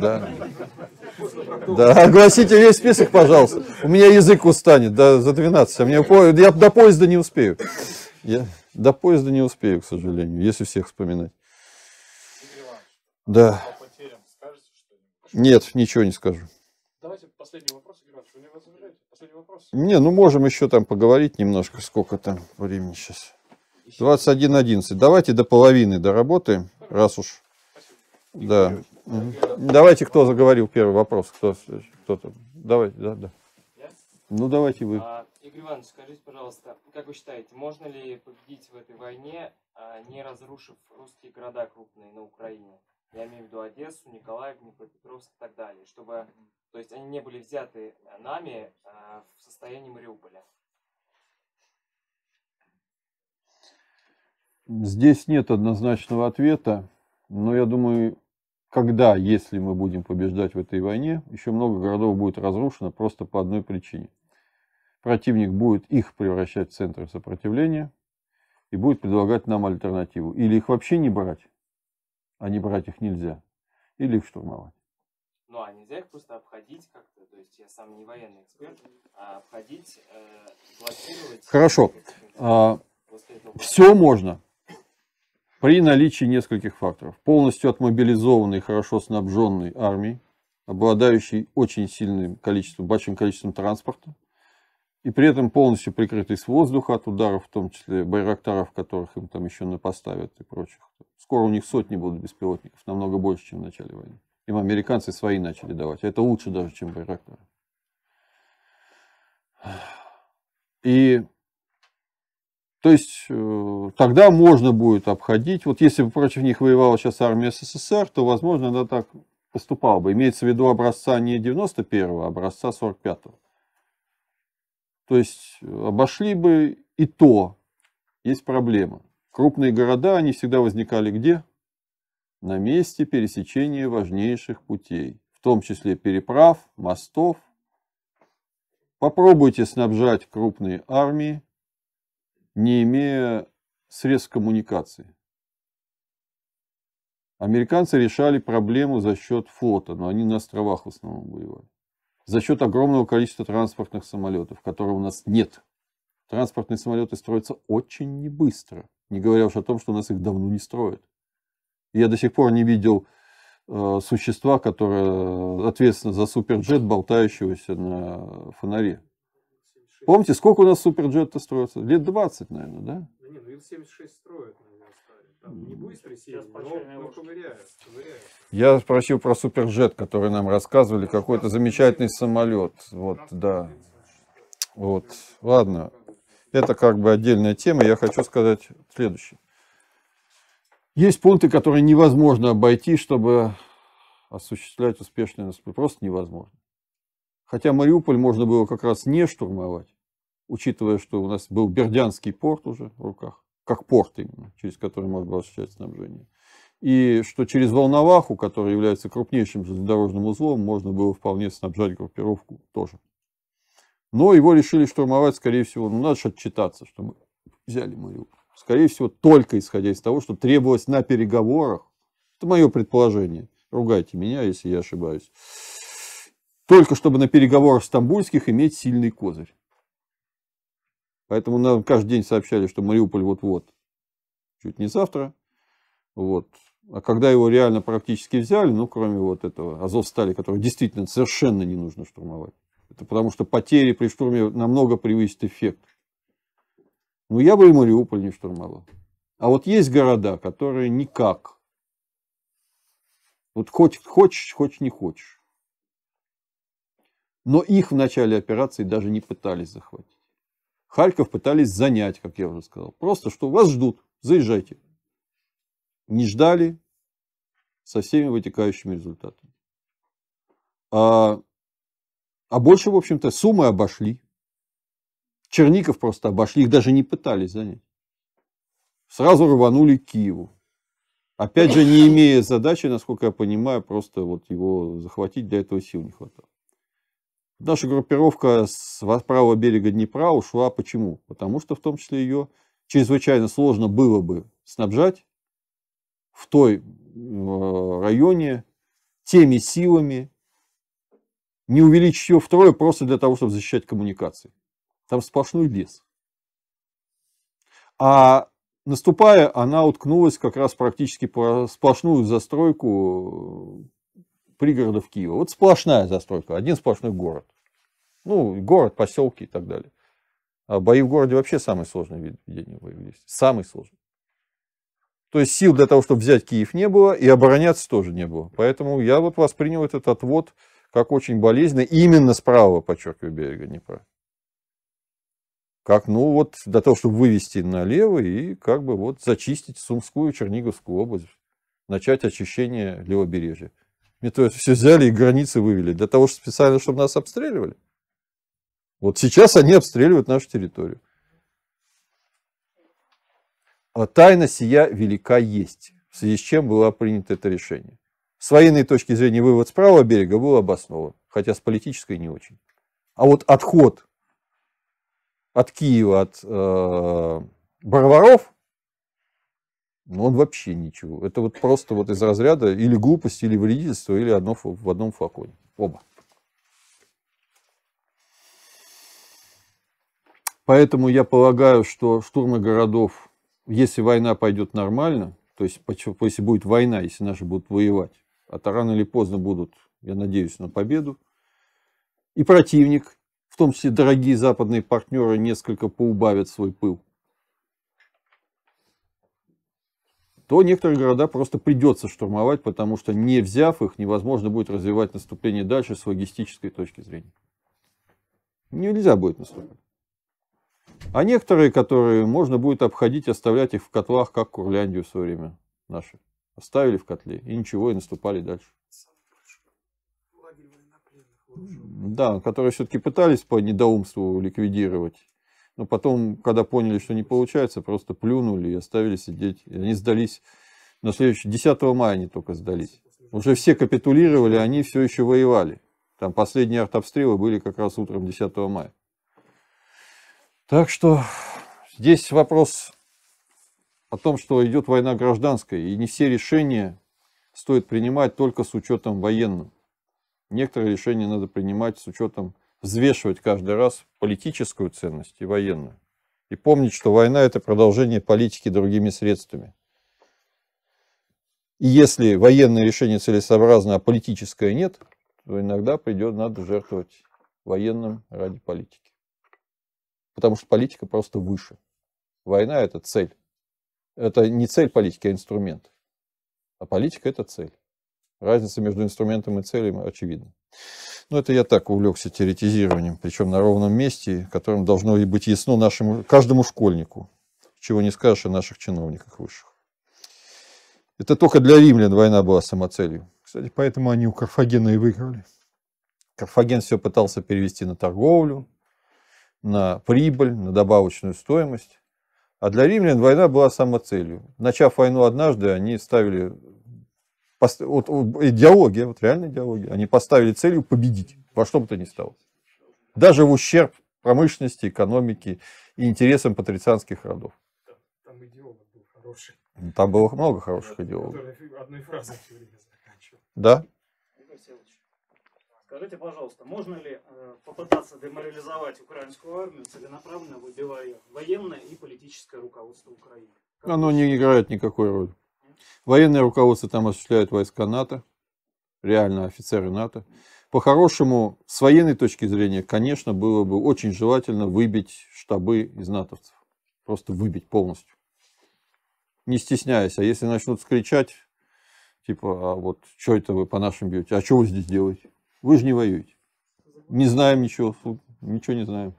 Да. Да, огласите весь список, пожалуйста. У меня язык устанет до, за 12, а мне я до поезда не успею. Я до поезда не успею, к сожалению, если всех вспоминать. Да. Нет, ничего не скажу. Давайте последний вопрос, Игорь Иванович. Вы не возражаете? Последний вопрос. Не, ну можем еще там поговорить немножко, сколько там времени сейчас. 21.11. Давайте до половины доработаем, раз уж. Да. Мгм. Давайте, кто заговорил первый вопрос, кто, кто там. Давайте, да, да. Я? Ну давайте вы. А, Игорь Иванович, скажите, пожалуйста, как вы считаете, можно ли победить в этой войне, а, не разрушив русские города крупные на Украине? Я имею в виду Одессу, Николаев, Днепропетровск и так далее, чтобы, то есть они не были взяты нами а, в состоянии Мариуполя. Здесь нет однозначного ответа, но я думаю, когда, если мы будем побеждать в этой войне, еще много городов будет разрушено просто по одной причине. Противник будет их превращать в центры сопротивления и будет предлагать нам альтернативу. Или их вообще не брать, а не брать их нельзя, или их штурмовать. Ну, а нельзя их просто обходить как-то, то есть я сам не военный эксперт, а обходить, э, блокировать. Хорошо. А, Все можно при наличии нескольких факторов. Полностью отмобилизованной, хорошо снабженной армии, обладающей очень сильным количеством, большим количеством транспорта, и при этом полностью прикрытой с воздуха от ударов, в том числе байрактаров, которых им там еще поставят и прочих. Скоро у них сотни будут беспилотников, намного больше, чем в начале войны. Им американцы свои начали давать. а Это лучше даже, чем байрактары. И то есть э, тогда можно будет обходить. Вот если бы против них воевала сейчас армия СССР, то, возможно, она так поступала бы. Имеется в виду образца не 91-го, а образца 45-го. То есть э, обошли бы и то. Есть проблема. Крупные города, они всегда возникали где? На месте пересечения важнейших путей. В том числе переправ, мостов. Попробуйте снабжать крупные армии не имея средств коммуникации. Американцы решали проблему за счет флота, но они на островах в основном воевали. За счет огромного количества транспортных самолетов, которых у нас нет. Транспортные самолеты строятся очень небыстро, не говоря уж о том, что у нас их давно не строят. Я до сих пор не видел э, существа, которое ответственно за суперджет, болтающегося на фонаре. Помните, сколько у нас суперджет строится? Лет 20, наверное, да? Да не, ну Ил-76 строят, наверное, старый. Там не Сейчас сильно, прощальная но, но ложка. ковыряют, ковыряют. Я спросил про суперджет, который нам рассказывали, какой-то замечательный самолет. Вот, да. Вот, ладно. Это как бы отдельная тема. Я хочу сказать следующее. Есть пункты, которые невозможно обойти, чтобы осуществлять успешное наступление. Просто невозможно. Хотя Мариуполь можно было как раз не штурмовать, учитывая, что у нас был Бердянский порт уже в руках, как порт именно, через который можно было осуществлять снабжение. И что через Волноваху, которая является крупнейшим железнодорожным узлом, можно было вполне снабжать группировку тоже. Но его решили штурмовать, скорее всего, ну, надо же отчитаться, что мы взяли Мариуполь. Скорее всего, только исходя из того, что требовалось на переговорах, это мое предположение, ругайте меня, если я ошибаюсь, только чтобы на переговорах стамбульских иметь сильный козырь. Поэтому нам каждый день сообщали, что Мариуполь вот-вот, чуть не завтра. Вот. А когда его реально практически взяли, ну, кроме вот этого Азовстали, который действительно совершенно не нужно штурмовать. Это потому что потери при штурме намного превысят эффект. Ну, я бы и Мариуполь не штурмовал. А вот есть города, которые никак. Вот хоть хочешь, хочешь не хочешь. Но их в начале операции даже не пытались захватить. Харьков пытались занять, как я уже сказал. Просто что вас ждут, заезжайте. Не ждали со всеми вытекающими результатами. А а больше, в общем-то, суммы обошли. Черников просто обошли, их даже не пытались занять. Сразу рванули к Киеву. Опять же, не имея задачи, насколько я понимаю, просто вот его захватить для этого сил не хватало. Наша группировка с правого берега Днепра ушла. Почему? Потому что в том числе ее чрезвычайно сложно было бы снабжать в той э, районе теми силами, не увеличить ее втрое просто для того, чтобы защищать коммуникации. Там сплошной лес. А наступая, она уткнулась как раз практически по сплошную застройку э, пригородов Киева. Вот сплошная застройка, один сплошной город. Ну, город, поселки и так далее. А бои в городе вообще самый сложный вид ведения боевых действий. Самый сложный. То есть сил для того, чтобы взять Киев не было, и обороняться тоже не было. Поэтому я вот воспринял этот отвод как очень болезненно именно с правого, подчеркиваю, берега Днепра. Как, ну вот, для того, чтобы вывести налево и как бы вот зачистить Сумскую, Черниговскую область, начать очищение левобережья. Мы то есть все взяли и границы вывели для того, чтобы специально, чтобы нас обстреливали. Вот сейчас они обстреливают нашу территорию. А тайна сия велика есть, в связи с чем было принято это решение. С военной точки зрения вывод с правого берега был обоснован, хотя с политической не очень. А вот отход от Киева, от э, Барваров, ну, он вообще ничего. Это вот просто вот из разряда или глупости, или вредительства, или одно в одном флаконе. Оба. Поэтому я полагаю, что штурмы городов, если война пойдет нормально, то есть если будет война, если наши будут воевать, а рано или поздно будут, я надеюсь, на победу. И противник, в том числе дорогие западные партнеры, несколько поубавят свой пыл. То некоторые города просто придется штурмовать, потому что не взяв их, невозможно будет развивать наступление дальше с логистической точки зрения. Нельзя будет наступать. А некоторые, которые можно будет обходить, оставлять их в котлах, как Курляндию в свое время наши. Оставили в котле, и ничего, и наступали дальше. Да, которые все-таки пытались по недоумству ликвидировать. Но потом, когда поняли, что не получается, просто плюнули и оставили сидеть. И они сдались на следующий, 10 мая они только сдались. Уже все капитулировали, они все еще воевали. Там последние артобстрелы были как раз утром 10 мая. Так что здесь вопрос о том, что идет война гражданская, и не все решения стоит принимать только с учетом военным. Некоторые решения надо принимать с учетом, взвешивать каждый раз политическую ценность и военную. И помнить, что война – это продолжение политики другими средствами. И если военное решение целесообразно, а политическое нет, то иногда придет, надо жертвовать военным ради политики. Потому что политика просто выше. Война – это цель это не цель политики, а инструмент. А политика – это цель. Разница между инструментом и целью очевидна. Ну, это я так увлекся теоретизированием, причем на ровном месте, которым должно быть ясно нашему, каждому школьнику, чего не скажешь о наших чиновниках высших. Это только для римлян война была самоцелью. Кстати, поэтому они у Карфагена и выиграли. Карфаген все пытался перевести на торговлю, на прибыль, на добавочную стоимость. А для римлян война была самоцелью. Начав войну однажды, они ставили пост- вот, вот, идеология, вот реальная идеология, они поставили целью победить во что бы то ни стало. Даже в ущерб промышленности, экономике и интересам патрицианских родов. Там идеолог был хороший, Там было много хороших идеологов. который одной фразой все время заканчивал. Да? Скажите, пожалуйста, можно ли э, попытаться деморализовать украинскую армию, целенаправленно выбивая военное и политическое руководство Украины? Как Оно не играет никакой роли. Военное руководство там осуществляет войска НАТО, реально офицеры НАТО. По-хорошему, с военной точки зрения, конечно, было бы очень желательно выбить штабы из натовцев. Просто выбить полностью. Не стесняясь. А если начнут скричать, типа, а вот что это вы по нашим бьете? А что вы здесь делаете? Вы же не воюете. Не знаем ничего, ничего не знаем.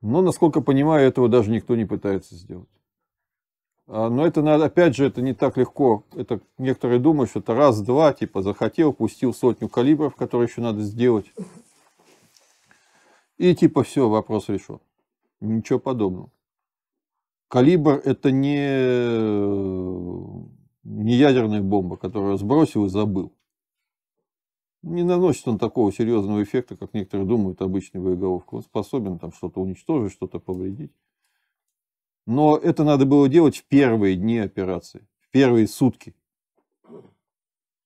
Но, насколько понимаю, этого даже никто не пытается сделать. А, Но это надо, опять же, это не так легко. Это некоторые думают, что это раз-два, типа захотел, пустил сотню калибров, которые еще надо сделать. И типа все, вопрос решен. Ничего подобного. Калибр это не, не ядерная бомба, которую сбросил и забыл. Не наносит он такого серьезного эффекта, как некоторые думают, обычный боеголовка. Он способен там что-то уничтожить, что-то повредить. Но это надо было делать в первые дни операции, в первые сутки.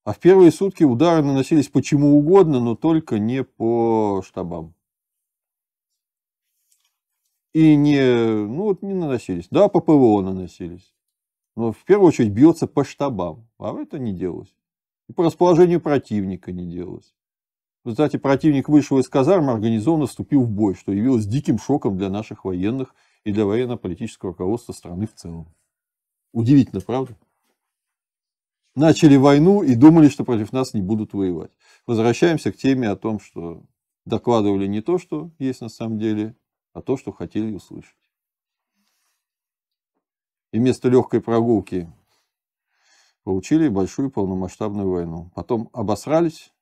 А в первые сутки удары наносились почему угодно, но только не по штабам. И не, ну вот не наносились. Да, по ПВО наносились. Но в первую очередь бьется по штабам. А это не делалось. И по расположению противника не делалось. В результате противник вышел из казармы, организованно вступил в бой, что явилось диким шоком для наших военных и для военно-политического руководства страны в целом. Удивительно, правда? Начали войну и думали, что против нас не будут воевать. Возвращаемся к теме о том, что докладывали не то, что есть на самом деле, а то, что хотели услышать. И вместо легкой прогулки получили большую полномасштабную войну. Потом обосрались,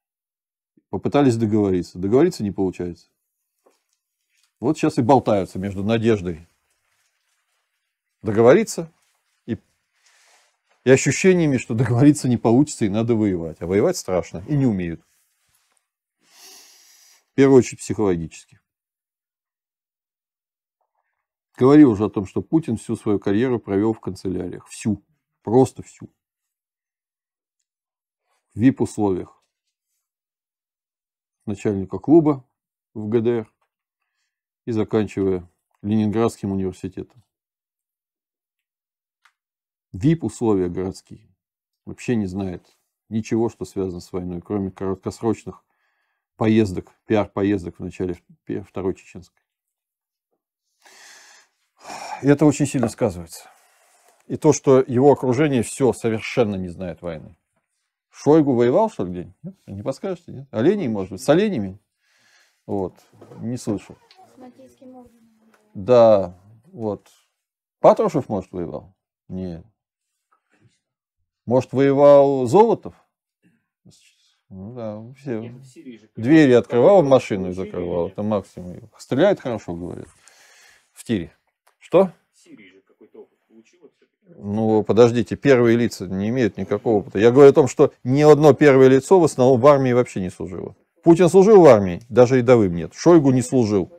попытались договориться. Договориться не получается. Вот сейчас и болтаются между надеждой договориться и, и ощущениями, что договориться не получится и надо воевать. А воевать страшно и не умеют. В первую очередь психологически. Говорил уже о том, что Путин всю свою карьеру провел в канцеляриях. Всю. Просто всю. В VIP-условиях. Начальника клуба в ГДР и заканчивая Ленинградским университетом. ВИП-условия городские. Вообще не знает ничего, что связано с войной, кроме короткосрочных поездок, пиар-поездок в начале Второй Чеченской. И это очень сильно сказывается. И то, что его окружение все совершенно не знает войны. Шойгу воевал, что ли? Нет? Не подскажете? Нет? Оленей, может быть? С оленями? Вот. Не слышал. Да, вот. Патрушев, может, воевал? Нет. Может, воевал Золотов? Ну да, все. В же. Двери открывал, Вопрос машину получили закрывал. Это максимум. Стреляет хорошо, говорят. В тире. Что? В Сирии же какой-то опыт получила все-таки. Ну, подождите, первые лица не имеют никакого опыта. Я говорю о том, что ни одно первое лицо в основном в армии вообще не служило. Путин служил в армии, даже рядовым нет. Шойгу не служил.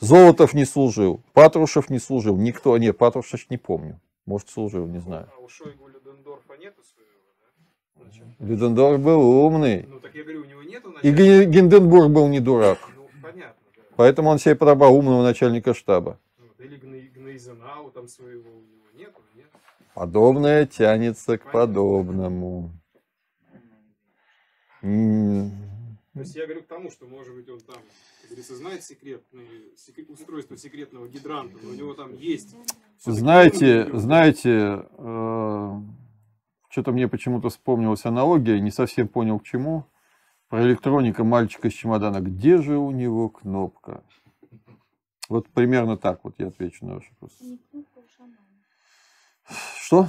Золотов не служил. Патрушев не служил. Никто. Нет, Патрушев не помню. Может, служил, не знаю. А у Шойгу Людендорфа нету своего, да? Людендорф был умный. Ну так я говорю, у него нету И начальника. Ген- Гинденбург был не дурак. Ну, понятно, да. Поэтому он себе подобрал умного начальника штаба. Вот, Или Гней- Гнейзенау там своего у него нету, нет? Подобное тянется к подобному. То есть я говорю к тому, что, может быть, он там, говорится, знает секретные, секрет- устройство секретного гидранта, но у него там есть. Знаете, знаете, э, что-то мне почему-то вспомнилась аналогия, не совсем понял к чему. Про электроника мальчика с чемодана. Где же у него кнопка? Вот примерно так вот я отвечу на ваш вопрос. Не кнопка, а шаман. Что?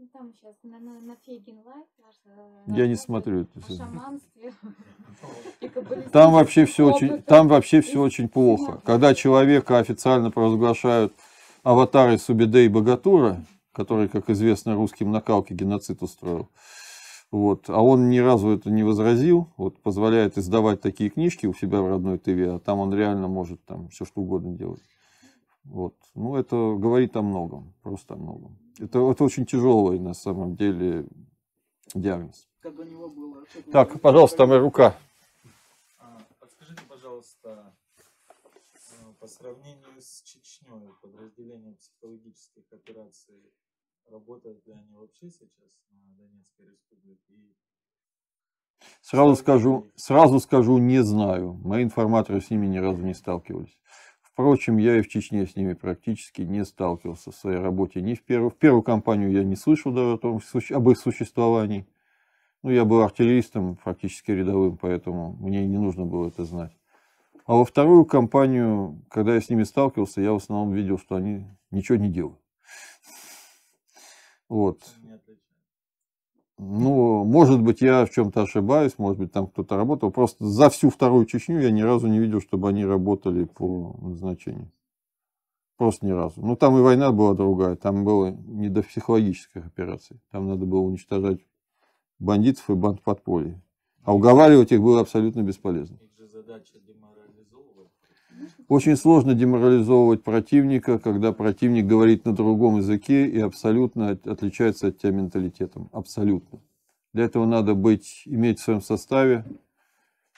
Ну, там сейчас на, на, на Фейгин Live э, Я не смотрю это Там вообще все очень, там вообще все очень плохо. Когда человека официально провозглашают аватарой Субиде и Богатура, который, как известно, русским накалки геноцид устроил, вот, а он ни разу это не возразил, вот, позволяет издавать такие книжки у себя в родной ТВ, а там он реально может там все что угодно делать. Вот. Ну, это говорит о многом, просто о многом. Это, это очень тяжелый, на самом деле, диагноз. Как у него было... Так, пожалуйста, моя рука. А, Подскажите, пожалуйста, э, по сравнению с Чечней, подразделение психологических операций, работают ли они вообще сейчас на Донецкой республике? И Сразу скажу, сразу скажу, не знаю. Мои информаторы с ними ни разу не сталкивались. Впрочем, я и в Чечне с ними практически не сталкивался в своей работе. Ни в первую, в первую кампанию я не слышал даже о том, об их существовании. Ну, я был артиллеристом, фактически рядовым, поэтому мне не нужно было это знать. А во вторую кампанию, когда я с ними сталкивался, я в основном видел, что они ничего не делают. Вот. Ну, может быть, я в чем-то ошибаюсь, может быть, там кто-то работал. Просто за всю вторую Чечню я ни разу не видел, чтобы они работали по назначению. Просто ни разу. Ну, там и война была другая, там было не до психологических операций. Там надо было уничтожать бандитов и банд подполья. А уговаривать их было абсолютно бесполезно. Их же задача деморализовывать. Очень сложно деморализовывать противника, когда противник говорит на другом языке и абсолютно от- отличается от тебя менталитетом. Абсолютно. Для этого надо быть, иметь в своем составе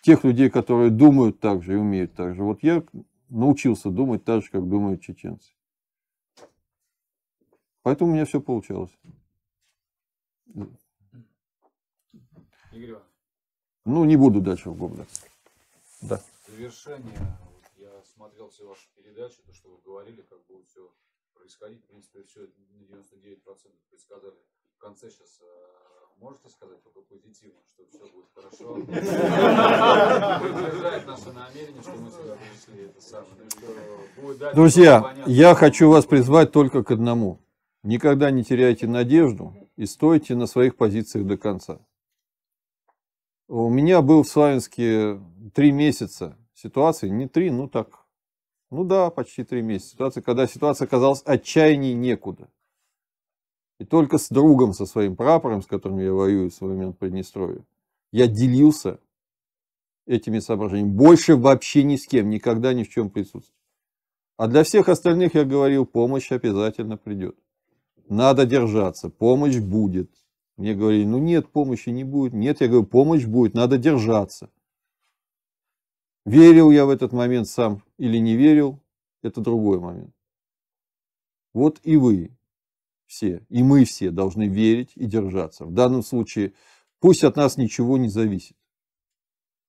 тех людей, которые думают так же и умеют так же. Вот я научился думать так же, как думают чеченцы. Поэтому у меня все получалось. Игорь Иванович, Ну, не буду дальше. Да. в завершение, вот я смотрел все ваши передачи, то, что вы говорили, как будет все происходить. В принципе, все на 99% предсказали. В конце сейчас можете сказать только позитивно, что все будет хорошо. Подтверждает наше намерение, что мы сюда пришли. Это самое. Ну, Друзья, я хочу вас призвать только к одному. Никогда не теряйте надежду и стойте на своих позициях до конца. У меня был в Славянске три месяца ситуации, не три, ну так, ну да, почти три месяца. Ситуация, когда ситуация оказалась отчаянней некуда. И только с другом, со своим прапором, с которым я воюю в свой момент в Приднестровье, я делился этими соображениями. Больше вообще ни с кем, никогда ни в чем присутствовать. А для всех остальных я говорил, помощь обязательно придет. Надо держаться, помощь будет. Мне говорили, ну нет, помощи не будет. Нет, я говорю, помощь будет, надо держаться. Верил я в этот момент сам или не верил, это другой момент. Вот и вы все, и мы все должны верить и держаться. В данном случае пусть от нас ничего не зависит.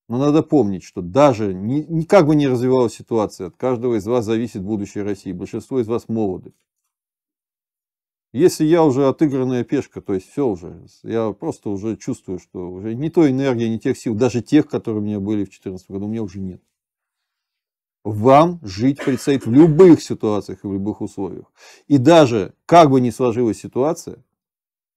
Но надо помнить, что даже ни, ни- как бы ни развивалась ситуация, от каждого из вас зависит будущее России. Большинство из вас молоды. Если я уже отыгранная пешка, то есть все уже, я просто уже чувствую, что уже не той энергии, не тех сил, даже тех, которые у меня были в 2014 году, у меня уже нет. Вам жить предстоит в любых ситуациях и в любых условиях. И даже как бы ни сложилась ситуация,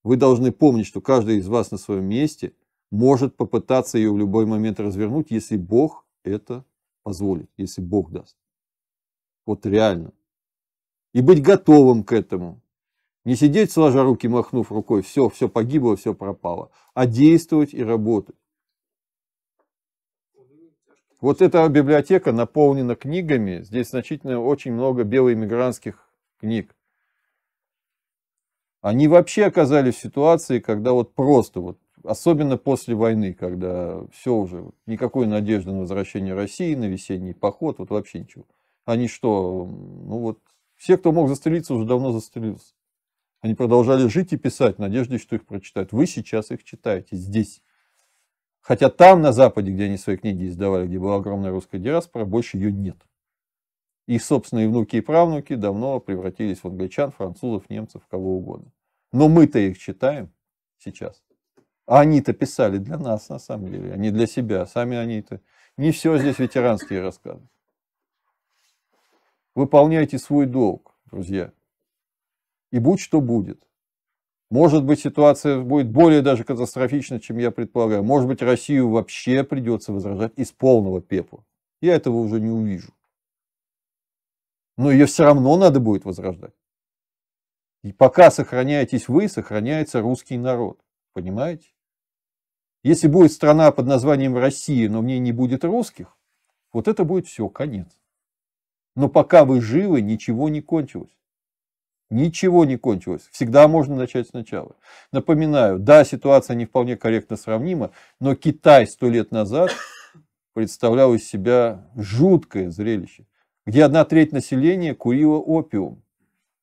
вы должны помнить, что каждый из вас на своем месте может попытаться ее в любой момент развернуть, если Бог это позволит, если Бог даст. Вот реально. И быть готовым к этому. Не сидеть сложа руки, махнув рукой, все, все погибло, все пропало, а действовать и работать. Вот эта библиотека наполнена книгами. Здесь значительно очень много белоиммигрантских книг. Они вообще оказались в ситуации, когда вот просто вот, особенно после войны, когда все уже, никакой надежды на возвращение России, на весенний поход, вот вообще ничего. Они что, ну вот, все, кто мог застрелиться, уже давно застрелился. Они продолжали жить и писать, в что их прочитают. Вы сейчас их читаете здесь. Хотя там, на Западе, где они свои книги издавали, где была огромная русская диаспора, больше ее нет. Их собственные внуки и правнуки давно превратились в англичан, французов, немцев, кого угодно. Но мы-то их читаем. сейчас. А они-то писали для нас, на самом деле, а не для себя. Сами они-то не все здесь ветеранские рассказы. Выполняйте свой долг, друзья. И будь что будет. Может быть, ситуация будет более даже катастрофична, чем я предполагаю. Может быть, Россию вообще придется возражать из полного пепла. Я этого уже не увижу. Но ее все равно надо будет возрождать. И пока сохраняетесь вы, сохраняется русский народ. Понимаете? Если будет страна под названием Россия, но в ней не будет русских, вот это будет все, конец. Но пока вы живы, ничего не кончилось. Ничего не кончилось. Всегда можно начать сначала. Напоминаю, да, ситуация не вполне корректно сравнима, но Китай сто лет назад представлял из себя жуткое зрелище, где одна треть населения курила опиум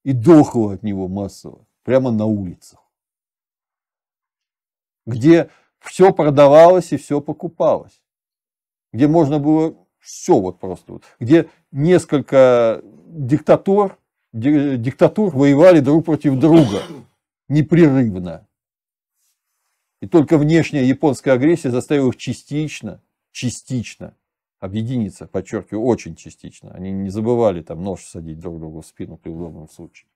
и дохла от него массово, прямо на улицах. Где все продавалось и все покупалось. Где можно было все вот просто. Вот, где несколько диктатор, диктатур воевали друг против друга непрерывно. И только внешняя японская агрессия заставила их частично, частично объединиться, подчеркиваю, очень частично. Они не забывали там нож садить друг другу в спину при удобном случае.